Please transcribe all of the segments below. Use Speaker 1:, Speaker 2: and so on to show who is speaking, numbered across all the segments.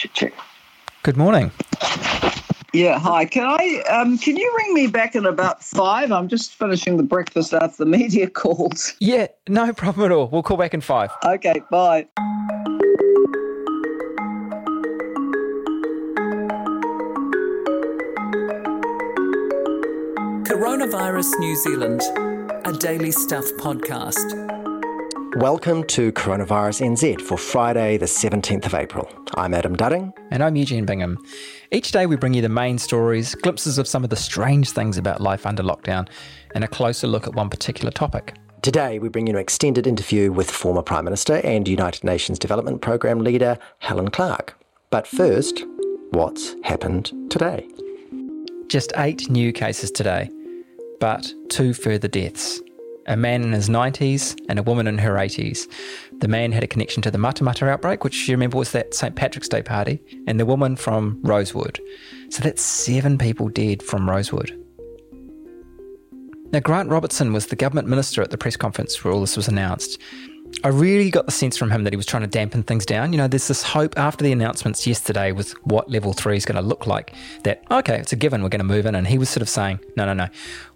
Speaker 1: Check, check.
Speaker 2: Good morning.
Speaker 1: Yeah, hi. Can I? Um, can you ring me back at about five? I'm just finishing the breakfast after the media calls.
Speaker 2: Yeah, no problem at all. We'll call back in five.
Speaker 1: Okay, bye.
Speaker 3: Coronavirus New Zealand, a daily stuff podcast.
Speaker 4: Welcome to Coronavirus NZ for Friday, the 17th of April. I'm Adam Dudding.
Speaker 2: And I'm Eugene Bingham. Each day we bring you the main stories, glimpses of some of the strange things about life under lockdown, and a closer look at one particular topic.
Speaker 4: Today we bring you an extended interview with former Prime Minister and United Nations Development Programme leader Helen Clark. But first, what's happened today?
Speaker 2: Just eight new cases today, but two further deaths. A man in his 90s and a woman in her 80s. The man had a connection to the Matamata outbreak, which you remember was that St. Patrick's Day party, and the woman from Rosewood. So that's seven people dead from Rosewood. Now, Grant Robertson was the government minister at the press conference where all this was announced. I really got the sense from him that he was trying to dampen things down. You know, there's this hope after the announcements yesterday with what level three is going to look like that, okay, it's a given, we're going to move in. And he was sort of saying, no, no, no,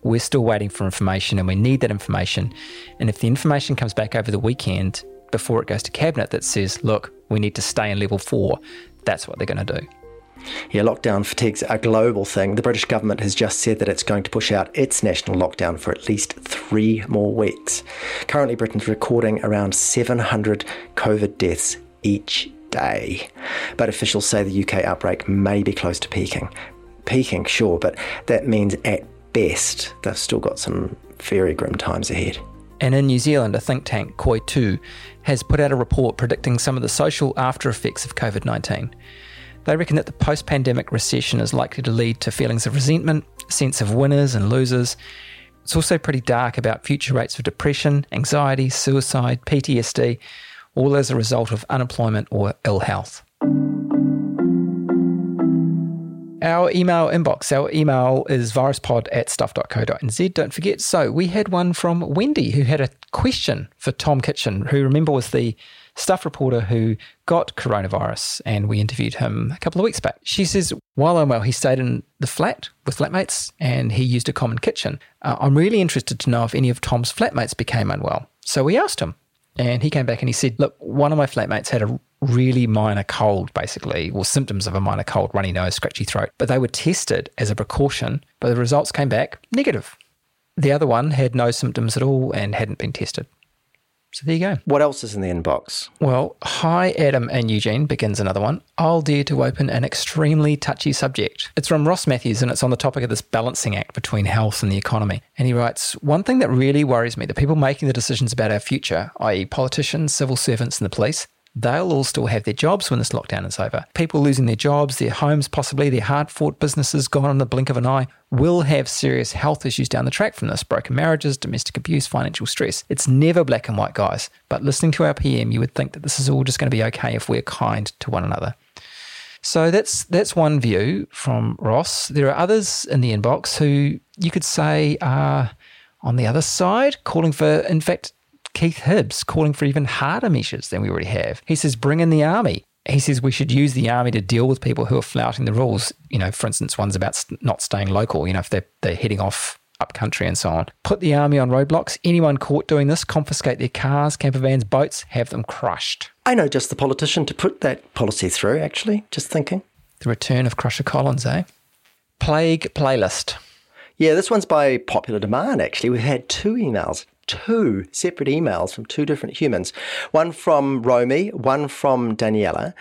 Speaker 2: we're still waiting for information and we need that information. And if the information comes back over the weekend before it goes to cabinet that says, look, we need to stay in level four, that's what they're going to do.
Speaker 4: Yeah, lockdown fatigue's a global thing. The British government has just said that it's going to push out its national lockdown for at least three more weeks. Currently, Britain's recording around 700 COVID deaths each day. But officials say the UK outbreak may be close to peaking. Peaking, sure, but that means at best they've still got some very grim times ahead.
Speaker 2: And in New Zealand, a think tank, Koi Tū, has put out a report predicting some of the social after effects of COVID 19. They reckon that the post pandemic recession is likely to lead to feelings of resentment, sense of winners and losers. It's also pretty dark about future rates of depression, anxiety, suicide, PTSD, all as a result of unemployment or ill health. Our email inbox, our email is viruspod at stuff.co.nz. Don't forget. So we had one from Wendy who had a question for Tom Kitchen, who remember was the stuff reporter who got coronavirus, and we interviewed him a couple of weeks back. She says, while I'm well, he stayed in the flat with flatmates and he used a common kitchen. Uh, I'm really interested to know if any of Tom's flatmates became unwell. So we asked him, and he came back and he said, Look, one of my flatmates had a really minor cold, basically, or symptoms of a minor cold, runny nose, scratchy throat, but they were tested as a precaution, but the results came back negative. The other one had no symptoms at all and hadn't been tested. So there you go.
Speaker 4: What else is in the inbox?
Speaker 2: Well, hi, Adam and Eugene begins another one. I'll dare to open an extremely touchy subject. It's from Ross Matthews and it's on the topic of this balancing act between health and the economy. And he writes One thing that really worries me the people making the decisions about our future, i.e., politicians, civil servants, and the police, they'll all still have their jobs when this lockdown is over. People losing their jobs, their homes, possibly their hard fought businesses gone in the blink of an eye, will have serious health issues down the track from this broken marriages, domestic abuse, financial stress. It's never black and white, guys. But listening to our PM, you would think that this is all just going to be okay if we're kind to one another. So that's that's one view from Ross. There are others in the inbox who you could say are on the other side, calling for, in fact, Keith Hibbs calling for even harder measures than we already have. He says, bring in the army. He says we should use the army to deal with people who are flouting the rules. You know, for instance, one's about not staying local, you know, if they're, they're heading off up country and so on. Put the army on roadblocks. Anyone caught doing this, confiscate their cars, camper vans, boats, have them crushed.
Speaker 4: I know just the politician to put that policy through, actually, just thinking.
Speaker 2: The return of Crusher Collins, eh? Plague playlist.
Speaker 4: Yeah, this one's by popular demand, actually. We've had two emails two separate emails from two different humans one from Romy, one from Daniela,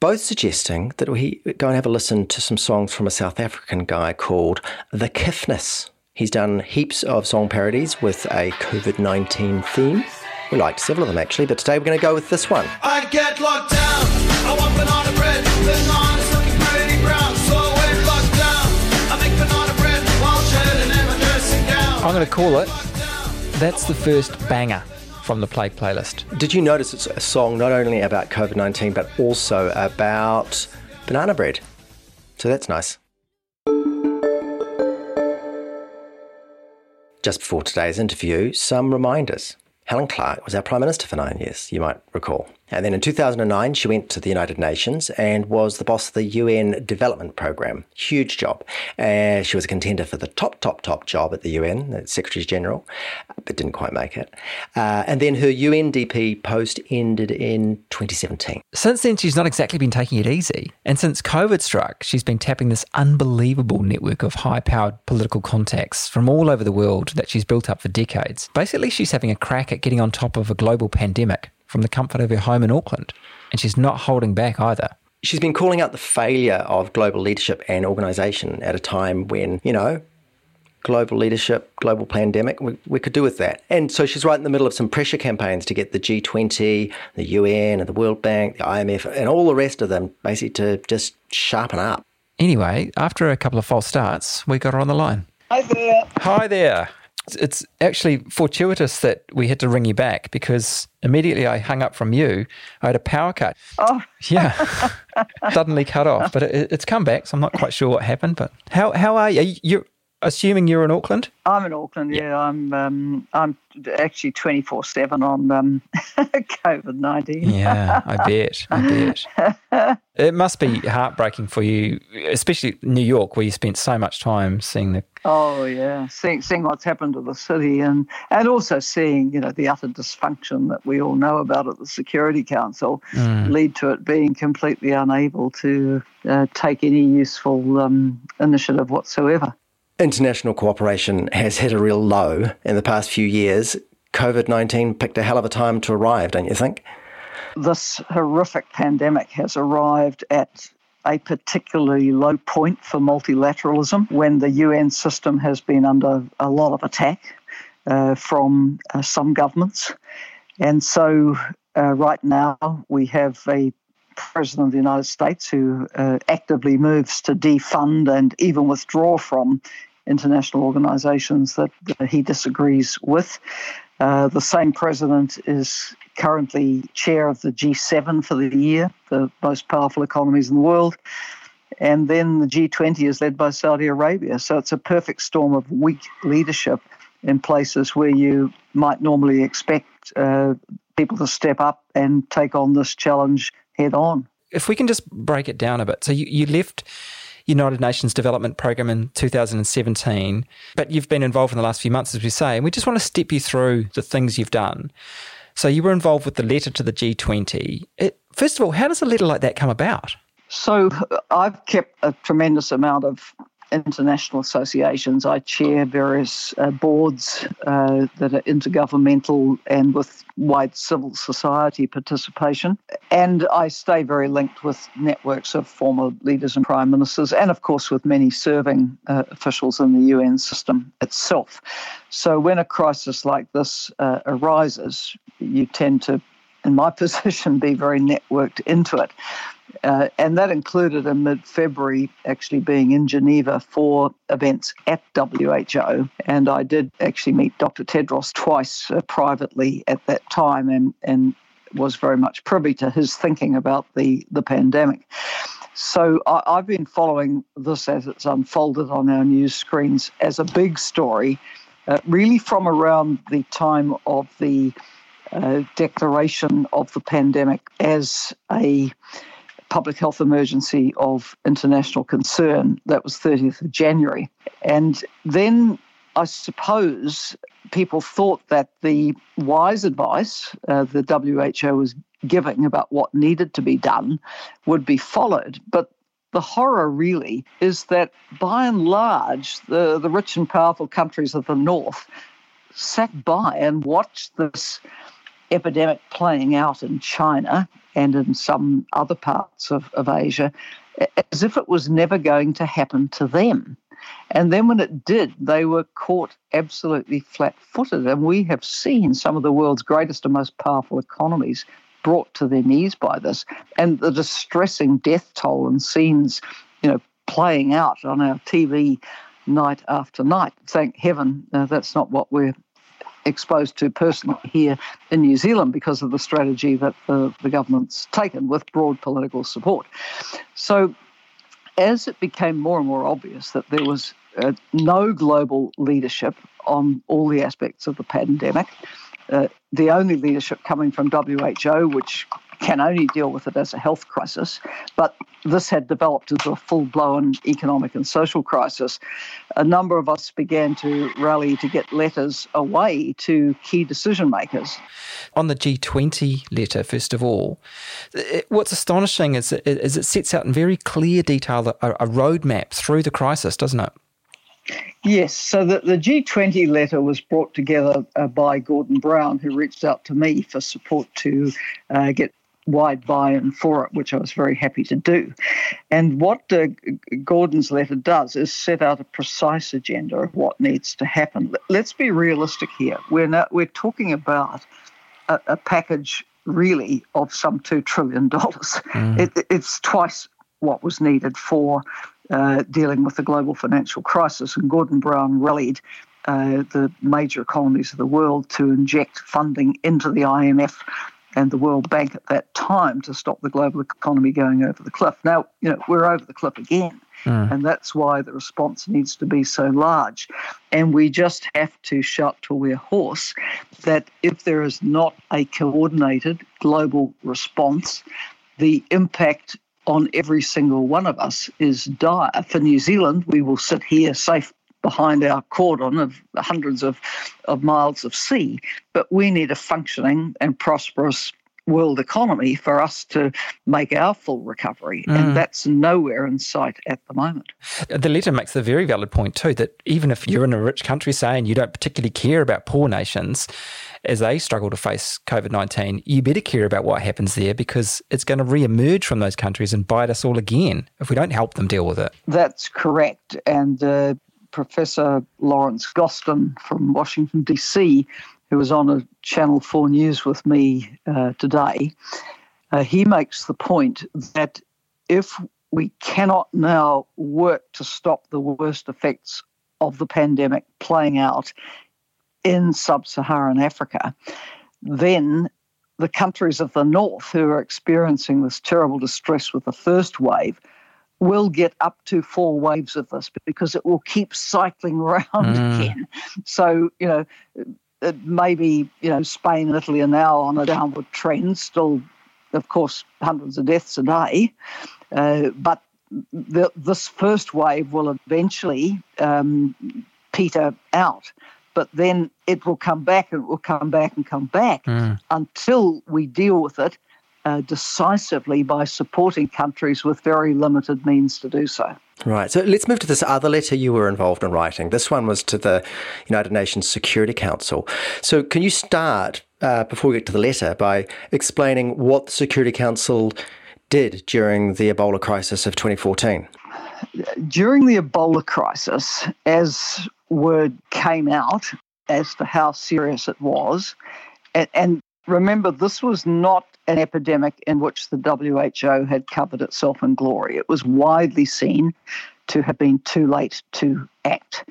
Speaker 4: both suggesting that we go and have a listen to some songs from a South African guy called The Kiffness. He's done heaps of song parodies with a COVID 19 theme. We liked several of them actually, but today we're going to go with this one.
Speaker 5: I get locked down. I want banana bread. Bananas looking pretty brown. So I went locked down. I make banana bread while shedding in my dressing gown.
Speaker 2: I'm going to call it that's the first banger from the Plague playlist.
Speaker 4: Did you notice it's a song not only about COVID 19, but also about banana bread? So that's nice. Just before today's interview, some reminders. Helen Clark was our Prime Minister for nine years, you might recall. And then in 2009, she went to the United Nations and was the boss of the UN Development Programme. Huge job. Uh, she was a contender for the top, top, top job at the UN, the Secretary General, but didn't quite make it. Uh, and then her UNDP post ended in 2017.
Speaker 2: Since then, she's not exactly been taking it easy. And since COVID struck, she's been tapping this unbelievable network of high powered political contacts from all over the world that she's built up for decades. Basically, she's having a crack at getting on top of a global pandemic from the comfort of her home in Auckland. And she's not holding back either.
Speaker 4: She's been calling out the failure of global leadership and organisation at a time when, you know, global leadership, global pandemic, we, we could do with that. And so she's right in the middle of some pressure campaigns to get the G20, the UN, and the World Bank, the IMF, and all the rest of them basically to just sharpen up.
Speaker 2: Anyway, after a couple of false starts, we got her on the line.
Speaker 1: Hi there.
Speaker 2: Hi there. It's actually fortuitous that we had to ring you back because immediately I hung up from you, I had a power cut.
Speaker 1: Oh,
Speaker 2: Yeah, suddenly cut off, but it, it's come back, so I'm not quite sure what happened. But how how are you? Are you you're assuming you're in Auckland?
Speaker 1: I'm in Auckland. Yeah, I'm. Um, I'm actually 24 seven on um, COVID 19.
Speaker 2: Yeah, I bet. I bet. It must be heartbreaking for you, especially New York, where you spent so much time seeing the.
Speaker 1: Oh yeah, seeing seeing what's happened to the city, and and also seeing you know the utter dysfunction that we all know about at the Security Council lead to it being completely unable to uh, take any useful um, initiative whatsoever.
Speaker 4: International cooperation has hit a real low in the past few years. COVID 19 picked a hell of a time to arrive, don't you think?
Speaker 1: this horrific pandemic has arrived at a particularly low point for multilateralism when the UN system has been under a lot of attack uh, from uh, some governments. And so, uh, right now, we have a president of the United States who uh, actively moves to defund and even withdraw from international organizations that he disagrees with. Uh, the same president is currently chair of the G7 for the year, the most powerful economies in the world. And then the G20 is led by Saudi Arabia. So it's a perfect storm of weak leadership in places where you might normally expect uh, people to step up and take on this challenge head on.
Speaker 2: If we can just break it down a bit. So you, you left United Nations Development Program in 2017, but you've been involved in the last few months, as we say, and we just want to step you through the things you've done. So you were involved with the letter to the G20. It, first of all, how does a letter like that come about?
Speaker 1: So I've kept a tremendous amount of international associations. I chair various uh, boards uh, that are intergovernmental and with wide civil society participation. And I stay very linked with networks of former leaders and prime ministers, and of course with many serving uh, officials in the UN system itself. So when a crisis like this uh, arises, you tend to in my position, be very networked into it. Uh, and that included in mid February actually being in Geneva for events at WHO. And I did actually meet Dr. Tedros twice uh, privately at that time and, and was very much privy to his thinking about the, the pandemic. So I, I've been following this as it's unfolded on our news screens as a big story, uh, really from around the time of the declaration of the pandemic as a public health emergency of international concern. That was 30th of January. And then I suppose people thought that the wise advice uh, the WHO was giving about what needed to be done would be followed. But the horror really is that by and large, the, the rich and powerful countries of the North sat by and watched this epidemic playing out in China and in some other parts of, of Asia as if it was never going to happen to them. And then when it did, they were caught absolutely flat footed. And we have seen some of the world's greatest and most powerful economies brought to their knees by this. And the distressing death toll and scenes, you know, playing out on our TV night after night. Thank heaven uh, that's not what we're exposed to personally here in New Zealand because of the strategy that the, the government's taken with broad political support. So, as it became more and more obvious that there was uh, no global leadership on all the aspects of the pandemic, uh, the only leadership coming from WHO, which can only deal with it as a health crisis. But this had developed into a full blown economic and social crisis. A number of us began to rally to get letters away to key decision makers.
Speaker 2: On the G20 letter, first of all, it, what's astonishing is, it, is it sets out in very clear detail a, a roadmap through the crisis, doesn't it?
Speaker 1: Yes, so the, the G20 letter was brought together uh, by Gordon Brown, who reached out to me for support to uh, get wide buy-in for it, which I was very happy to do. And what uh, Gordon's letter does is set out a precise agenda of what needs to happen. Let's be realistic here. We're not, we're talking about a, a package really of some two trillion dollars. Mm. It, it's twice what was needed for uh, dealing with the global financial crisis. And Gordon Brown rallied uh, the major economies of the world to inject funding into the IMF and the World Bank at that time to stop the global economy going over the cliff. Now, you know, we're over the cliff again. Mm. And that's why the response needs to be so large. And we just have to shout to we're hoarse that if there is not a coordinated global response, the impact on every single one of us is dire. For New Zealand, we will sit here safe behind our cordon of hundreds of, of miles of sea. But we need a functioning and prosperous world economy for us to make our full recovery. Mm. And that's nowhere in sight at the moment.
Speaker 2: The letter makes a very valid point, too, that even if you're in a rich country saying you don't particularly care about poor nations as they struggle to face COVID 19, you better care about what happens there because it's going to re emerge from those countries and bite us all again if we don't help them deal with it.
Speaker 1: That's correct. And uh, Professor Lawrence Gostin from Washington, D.C., who was on a Channel 4 News with me uh, today, uh, he makes the point that if we cannot now work to stop the worst effects of the pandemic playing out in sub Saharan Africa, then the countries of the north who are experiencing this terrible distress with the first wave will get up to four waves of this because it will keep cycling around mm. again. So, you know, maybe, you know, Spain and Italy are now on a downward trend, still, of course, hundreds of deaths a day. Uh, but the, this first wave will eventually um, peter out. But then it will come back and it will come back and come back mm. until we deal with it uh, decisively by supporting countries with very limited means to do so.
Speaker 4: Right. So let's move to this other letter you were involved in writing. This one was to the United Nations Security Council. So can you start, uh, before we get to the letter, by explaining what the Security Council did during the Ebola crisis of 2014?
Speaker 1: During the Ebola crisis, as word came out as to how serious it was, and, and remember, this was not an epidemic in which the WHO had covered itself in glory. It was widely seen to have been too late to act.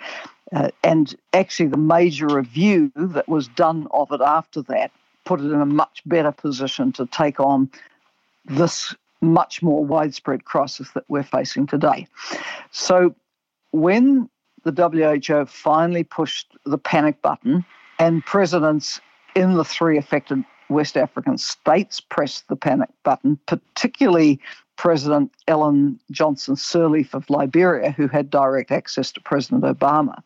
Speaker 1: Uh, and actually, the major review that was done of it after that put it in a much better position to take on this much more widespread crisis that we're facing today. So, when the WHO finally pushed the panic button and presidents in the three affected West African states pressed the panic button, particularly President Ellen Johnson Sirleaf of Liberia, who had direct access to President Obama.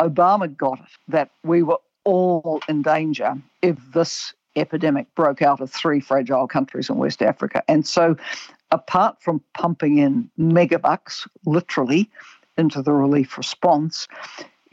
Speaker 1: Obama got it that we were all in danger if this epidemic broke out of three fragile countries in West Africa. And so, apart from pumping in megabucks, literally, into the relief response,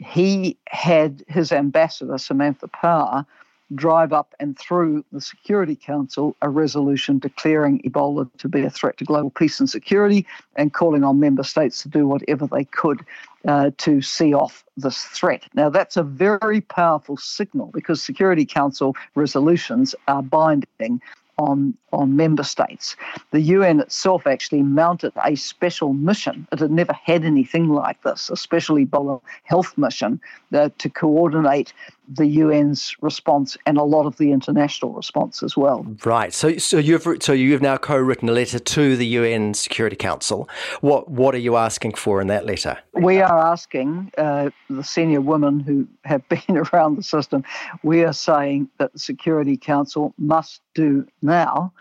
Speaker 1: he had his ambassador, Samantha Power, drive up and through the Security Council a resolution declaring Ebola to be a threat to global peace and security and calling on member states to do whatever they could uh, to see off this threat. Now, that's a very powerful signal because Security Council resolutions are binding on, on member states. The UN itself actually mounted a special mission. It had never had anything like this, a special Ebola health mission uh, to coordinate the UN's response and a lot of the international response as well.
Speaker 4: Right. So, so you've so you've now co-written a letter to the UN Security Council. What what are you asking for in that letter?
Speaker 1: We are asking uh, the senior women who have been around the system. We are saying that the Security Council must do now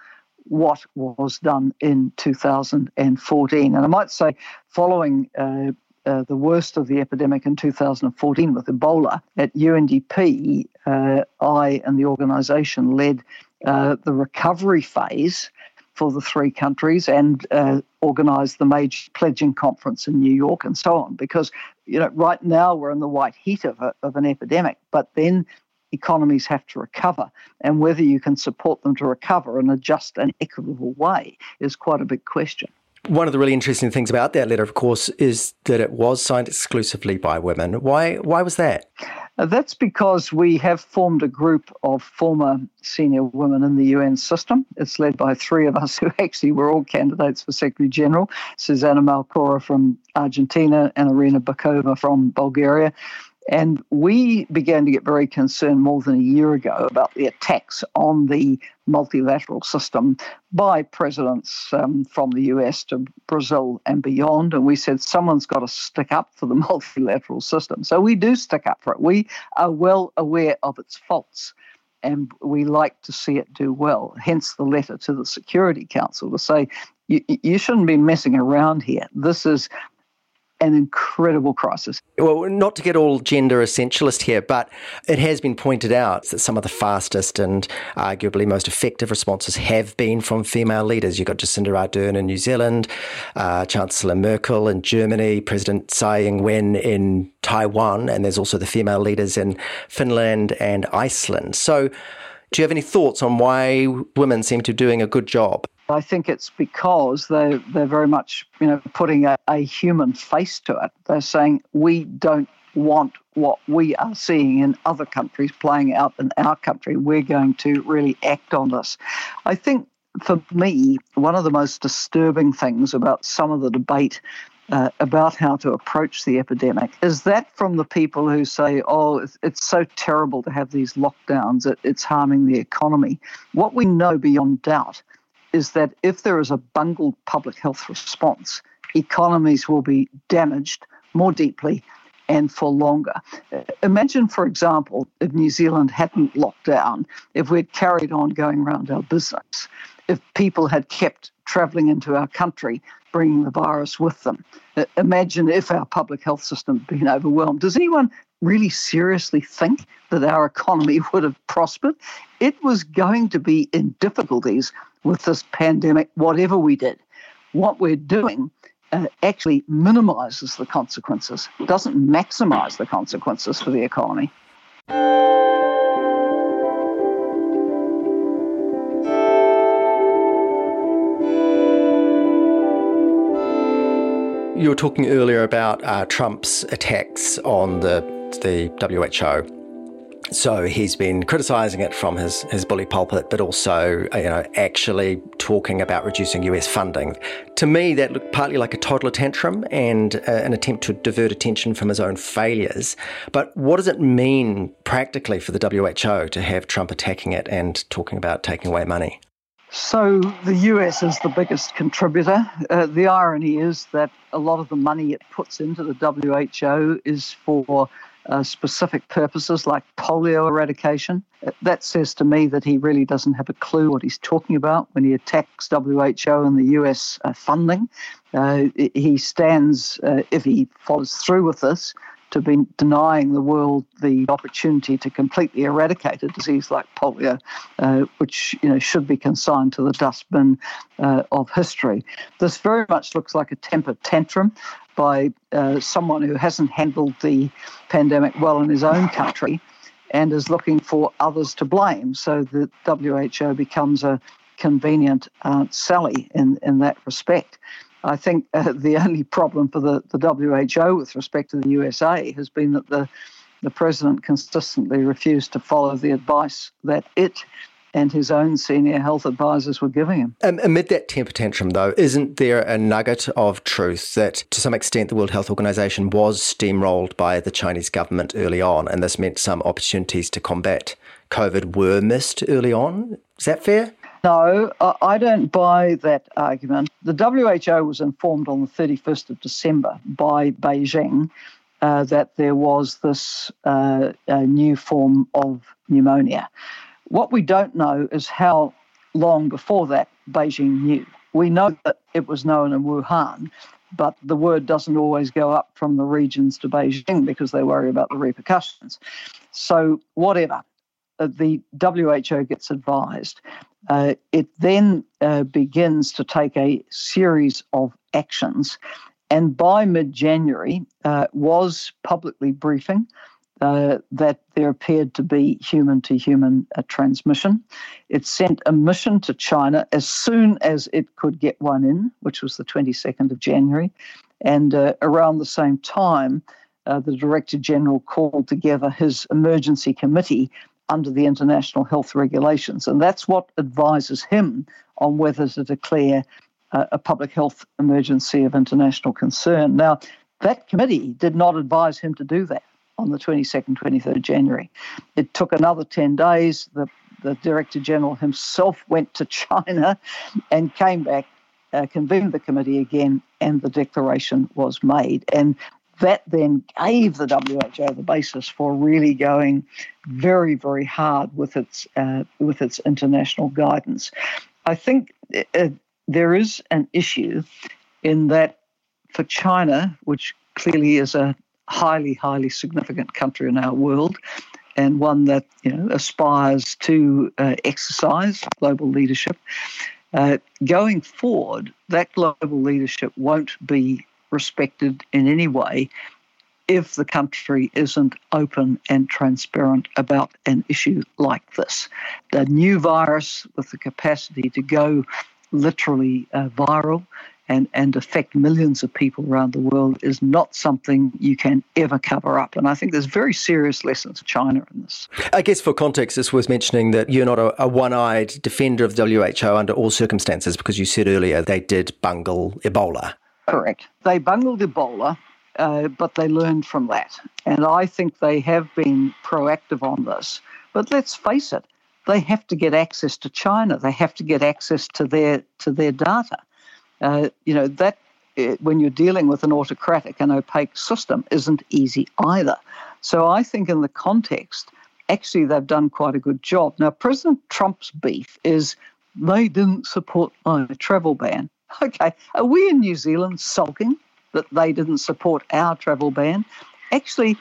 Speaker 1: what was done in 2014. And I might say, following uh, uh, the worst of the epidemic in 2014 with Ebola, at UNDP, uh, I and the organisation led uh, the recovery phase for the three countries and uh, organised the major pledging conference in New York and so on. Because you know, right now we're in the white heat of, a, of an epidemic, but then economies have to recover, and whether you can support them to recover in a just and equitable way is quite a big question.
Speaker 4: One of the really interesting things about that letter, of course, is that it was signed exclusively by women. Why? Why was that?
Speaker 1: Uh, that's because we have formed a group of former senior women in the UN system. It's led by three of us who actually were all candidates for Secretary General Susana Malcorra from Argentina and Irina Bokova from Bulgaria. And we began to get very concerned more than a year ago about the attacks on the multilateral system by presidents um, from the US to Brazil and beyond. And we said someone's got to stick up for the multilateral system. So we do stick up for it. We are well aware of its faults and we like to see it do well. Hence the letter to the Security Council to say, you, you shouldn't be messing around here. This is an incredible crisis.
Speaker 4: Well, not to get all gender essentialist here, but it has been pointed out that some of the fastest and arguably most effective responses have been from female leaders. You've got Jacinda Ardern in New Zealand, uh, Chancellor Merkel in Germany, President Tsai Ing-wen in Taiwan, and there's also the female leaders in Finland and Iceland. So, do you have any thoughts on why women seem to be doing a good job?
Speaker 1: I think it's because they they're very much you know putting a, a human face to it. They're saying we don't want what we are seeing in other countries playing out in our country. We're going to really act on this. I think for me, one of the most disturbing things about some of the debate uh, about how to approach the epidemic is that from the people who say, oh, it's, it's so terrible to have these lockdowns, it, it's harming the economy. What we know beyond doubt is that if there is a bungled public health response, economies will be damaged more deeply and for longer. Uh, imagine, for example, if New Zealand hadn't locked down, if we'd carried on going around our business, if people had kept travelling into our country, bringing the virus with them. Uh, imagine if our public health system had been overwhelmed. Does anyone really seriously think that our economy would have prospered? It was going to be in difficulties with this pandemic, whatever we did. What we're doing uh, actually minimizes the consequences, doesn't maximize the consequences for the economy.
Speaker 4: You were talking earlier about uh, Trump's attacks on the the WHO so he's been criticising it from his, his bully pulpit, but also you know actually talking about reducing US funding. To me, that looked partly like a toddler tantrum and uh, an attempt to divert attention from his own failures. But what does it mean practically for the WHO to have Trump attacking it and talking about taking away money?
Speaker 1: So the US is the biggest contributor. Uh, the irony is that a lot of the money it puts into the WHO is for uh, specific purposes like polio eradication. That says to me that he really doesn't have a clue what he's talking about when he attacks WHO and the US uh, funding. Uh, he stands, uh, if he follows through with this, to be denying the world the opportunity to completely eradicate a disease like polio, uh, which you know should be consigned to the dustbin uh, of history. This very much looks like a temper tantrum by uh, someone who hasn't handled the pandemic well in his own country and is looking for others to blame. So the WHO becomes a convenient Aunt Sally in, in that respect. I think uh, the only problem for the, the WHO with respect to the USA has been that the, the president consistently refused to follow the advice that it and his own senior health advisors were giving him.
Speaker 4: Um, amid that temper tantrum, though, isn't there a nugget of truth that to some extent the World Health Organization was steamrolled by the Chinese government early on, and this meant some opportunities to combat COVID were missed early on? Is that fair?
Speaker 1: No, I don't buy that argument. The WHO was informed on the 31st of December by Beijing uh, that there was this uh, new form of pneumonia. What we don't know is how long before that Beijing knew. We know that it was known in Wuhan, but the word doesn't always go up from the regions to Beijing because they worry about the repercussions. So, whatever, uh, the WHO gets advised. Uh, it then uh, begins to take a series of actions, and by mid January, uh, was publicly briefing uh, that there appeared to be human to human transmission. It sent a mission to China as soon as it could get one in, which was the 22nd of January. And uh, around the same time, uh, the Director General called together his emergency committee under the international health regulations. And that's what advises him on whether to declare uh, a public health emergency of international concern. Now, that committee did not advise him to do that on the 22nd, 23rd January. It took another 10 days. The, the Director General himself went to China and came back, uh, convened the committee again, and the declaration was made. And that then gave the WHO the basis for really going very, very hard with its uh, with its international guidance. I think uh, there is an issue in that for China, which clearly is a highly, highly significant country in our world, and one that you know aspires to uh, exercise global leadership. Uh, going forward, that global leadership won't be respected in any way if the country isn't open and transparent about an issue like this. The new virus with the capacity to go literally uh, viral and, and affect millions of people around the world is not something you can ever cover up. And I think there's very serious lessons for China in this.
Speaker 4: I guess for context, it's worth mentioning that you're not a, a one eyed defender of WHO under all circumstances because you said earlier they did bungle Ebola.
Speaker 1: Correct. They bungled Ebola. Uh, but they learned from that. And I think they have been proactive on this. But let's face it, they have to get access to China. They have to get access to their to their data. Uh, you know, that uh, when you're dealing with an autocratic and opaque system isn't easy either. So I think in the context, actually they've done quite a good job. Now, President Trump's beef is they didn't support my travel ban. Okay, are we in New Zealand sulking that they didn't support our travel ban? Actually,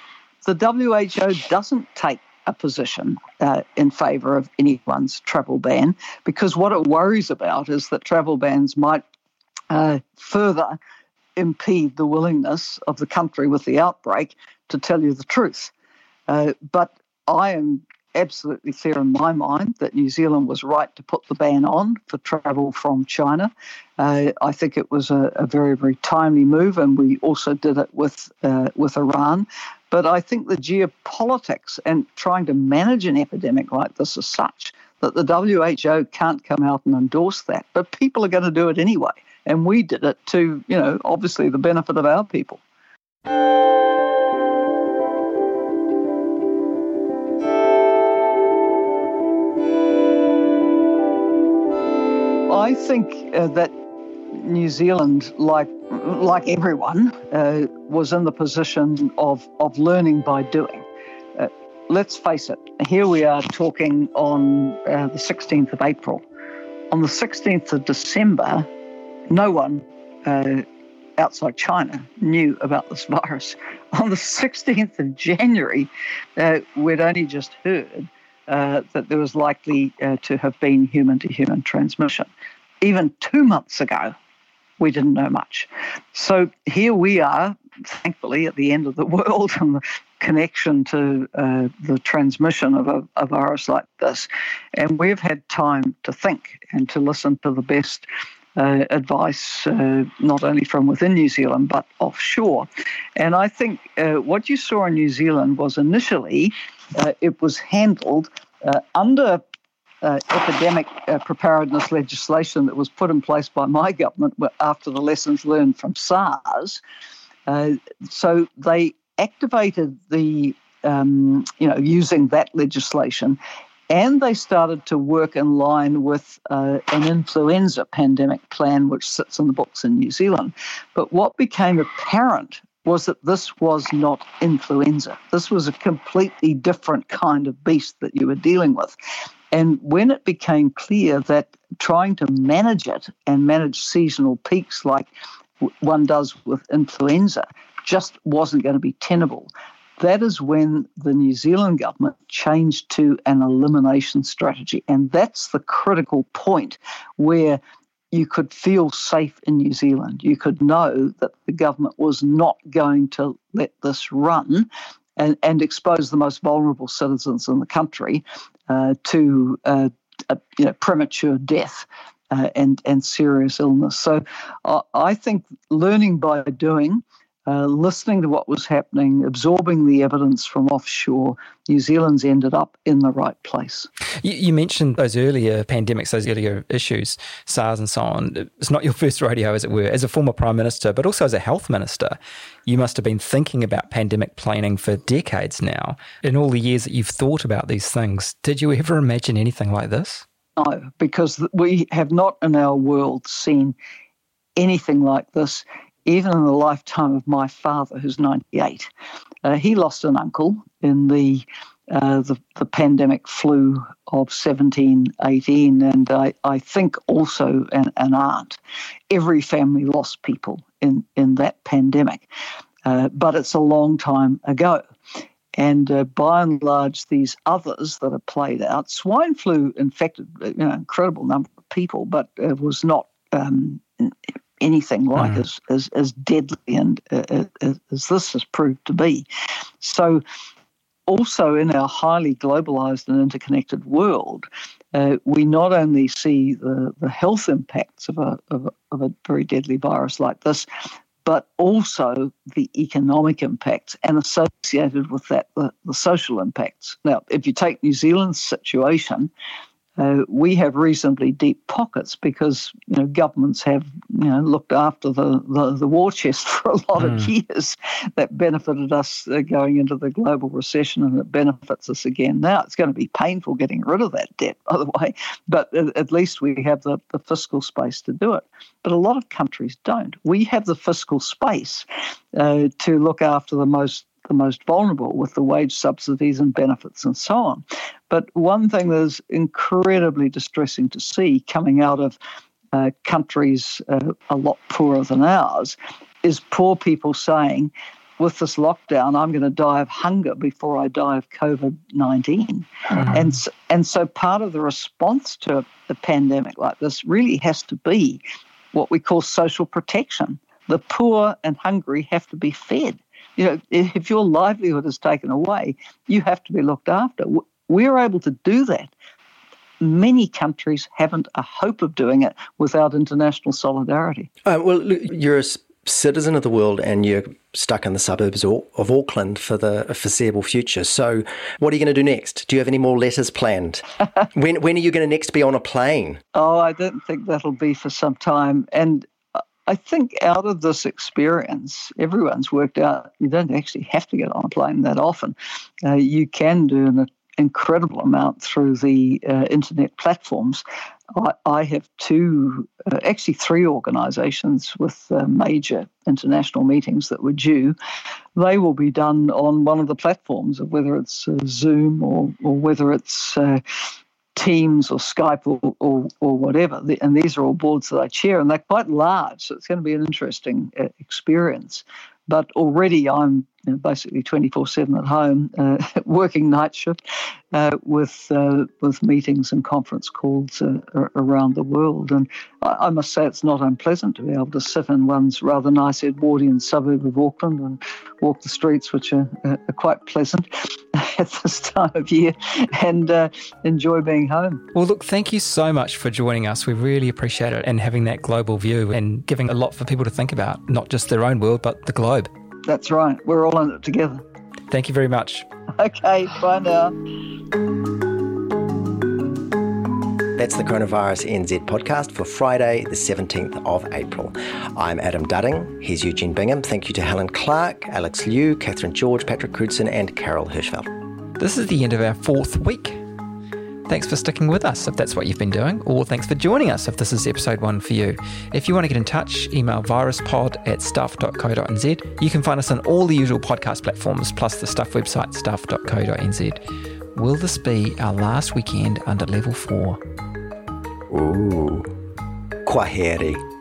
Speaker 1: the WHO doesn't take a position uh, in favour of anyone's travel ban because what it worries about is that travel bans might uh, further impede the willingness of the country with the outbreak to tell you the truth. Uh, but I am absolutely clear in my mind that New Zealand was right to put the ban on for travel from China. Uh, I think it was a, a, very, very timely move, and we also did it with uh, with Iran. But I think the geopolitics and trying to manage an epidemic like this is such that the WHO can't come out and endorse that. But people are going to do it anyway and we did it to, you know, obviously the benefit of our people. I think uh, that New Zealand, like like everyone, uh, was in the position of of learning by doing. Uh, let's face it. Here we are talking on uh, the 16th of April. On the 16th of December, no one uh, outside China knew about this virus. On the 16th of January, uh, we'd only just heard uh, that there was likely uh, to have been human to human transmission. Even two months ago, we didn't know much. So here we are, thankfully, at the end of the world and the connection to uh, the transmission of a, a, virus like this. And we've had time to think and to listen to the best uh, advice, uh, not only from within New Zealand but offshore. And I think uh, what you saw in New Zealand was initially it was handled uh, under uh, epidemic preparedness legislation that was put in place by my government after the lessons learned from SARS. so they activated the um, you know, using that legislation and they started to work in line with uh, an influenza pandemic plan, which sits in the books in New Zealand. But what became apparent was that this was not influenza. This was a completely different kind of beast that you were dealing with. And when it became clear that trying to manage it and manage seasonal peaks like one does with influenza just wasn't going to be tenable, that is when the New Zealand government changed to an elimination strategy. And that's the critical point where you could feel safe in New Zealand. You could know that the government was not going to let this run and, and expose the most vulnerable citizens in the country uh, to uh, you know, premature death. Uh, and and serious illness. So, uh, I think learning by doing, uh, listening to what was happening, absorbing the evidence from offshore, New Zealand's ended up in the right place.
Speaker 2: You, you, mentioned those earlier pandemics, those earlier issues, SARS and so on. It's not your first rodeo, as it were. As a former Prime Minister, but also as a health minister, you must have been thinking about pandemic planning for decades now. In all the years that you've thought about these things, did you ever imagine anything like this?
Speaker 1: No, because we have not in our world seen anything like this even in the lifetime of my father, who's 98. Uh, he lost an uncle in the, uh, the, the pandemic flu of 1718, and I, I think also an, an aunt. Every family lost people in, in that pandemic, uh, but it's a long time ago. And uh, by and large, these others that are played out, swine flu infected you know, an incredible number of people, but it was not um, anything like mm. as, as, as deadly and uh, uh, as, as this has proved to be. So, also in our highly globalized and interconnected world, uh, we not only see the, the health impacts of a, of, a, of a very deadly virus like this, but also the economic impacts and associated with that, the, the social impacts. Now, if you take New Zealand's situation, uh, we have reasonably deep pockets because you know governments have you know looked after the, the, the war chest for a lot mm. of hmm. years that benefited us uh, going into the global recession and it benefits us again now it's going to be painful getting rid of that debt by the way but at, at least we have the, the fiscal space to do it but a lot of countries don't we have the fiscal space uh, to look after the most the most vulnerable with the wage subsidies and benefits and so on. But one thing that is incredibly distressing to see coming out of uh, countries uh, a lot poorer than ours is poor people saying, with this lockdown, I'm going to die of hunger before I die of COVID 19. Mm-hmm. And, so, and so part of the response to the pandemic like this really has to be what we call social protection. The poor and hungry have to be fed. You know, if your livelihood is taken away, you have to be looked after. We're able to do that. Many countries haven't a hope of doing it without international solidarity.
Speaker 4: Uh, well, look, you're a citizen of the world and you're stuck in the suburbs of Auckland for the foreseeable future. So, what are you going to do next? Do you have any more letters planned? when, when are you going to next be on a plane?
Speaker 1: Oh, I don't think that'll be for some time. And I think out of this experience, everyone's worked out you don't actually have to get on a plane that often. Uh, you can do an incredible amount through the uh, internet platforms. I, I have two, uh, actually three organisations with uh, major international meetings that were due. They will be done on one of the platforms, whether it's uh, Zoom or, or whether it's uh, Teams or Skype or, or, or whatever. And these are all boards that I chair, and they're quite large, so it's going to be an interesting uh, experience. But already I'm you know, basically 24 7 at home, uh, working night shift uh, with, uh, with meetings and conference calls uh, around the world. And I, I, must say it's not unpleasant to be able to sit in one's rather nice Edwardian suburb of Auckland and walk the streets, which are, are quite pleasant at this time of year, and uh, enjoy being home.
Speaker 2: Well, look, thank you so much for joining us. We really appreciate it and having that global view and giving a lot for people to think about, not just their own world, but the globe.
Speaker 1: That's right. We're all in it together.
Speaker 2: Thank you very much.
Speaker 1: Okay, bye now.
Speaker 4: That's the Coronavirus NZ podcast for Friday, the 17th of April. I'm Adam Dudding. Here's Eugene Bingham. Thank you to Helen Clark, Alex Liu, Catherine George, Patrick Crewdson, and Carol Hirschfeld.
Speaker 2: This is the end of our fourth week. Thanks for sticking with us if that's what you've been doing, or thanks for joining us if this is episode one for you. If you want to get in touch, email viruspod at stuff.co.nz. You can find us on all the usual podcast platforms, plus the Stuff website, stuff.co.nz. Will this be our last weekend under level four?
Speaker 4: Ooh. Kwaheri.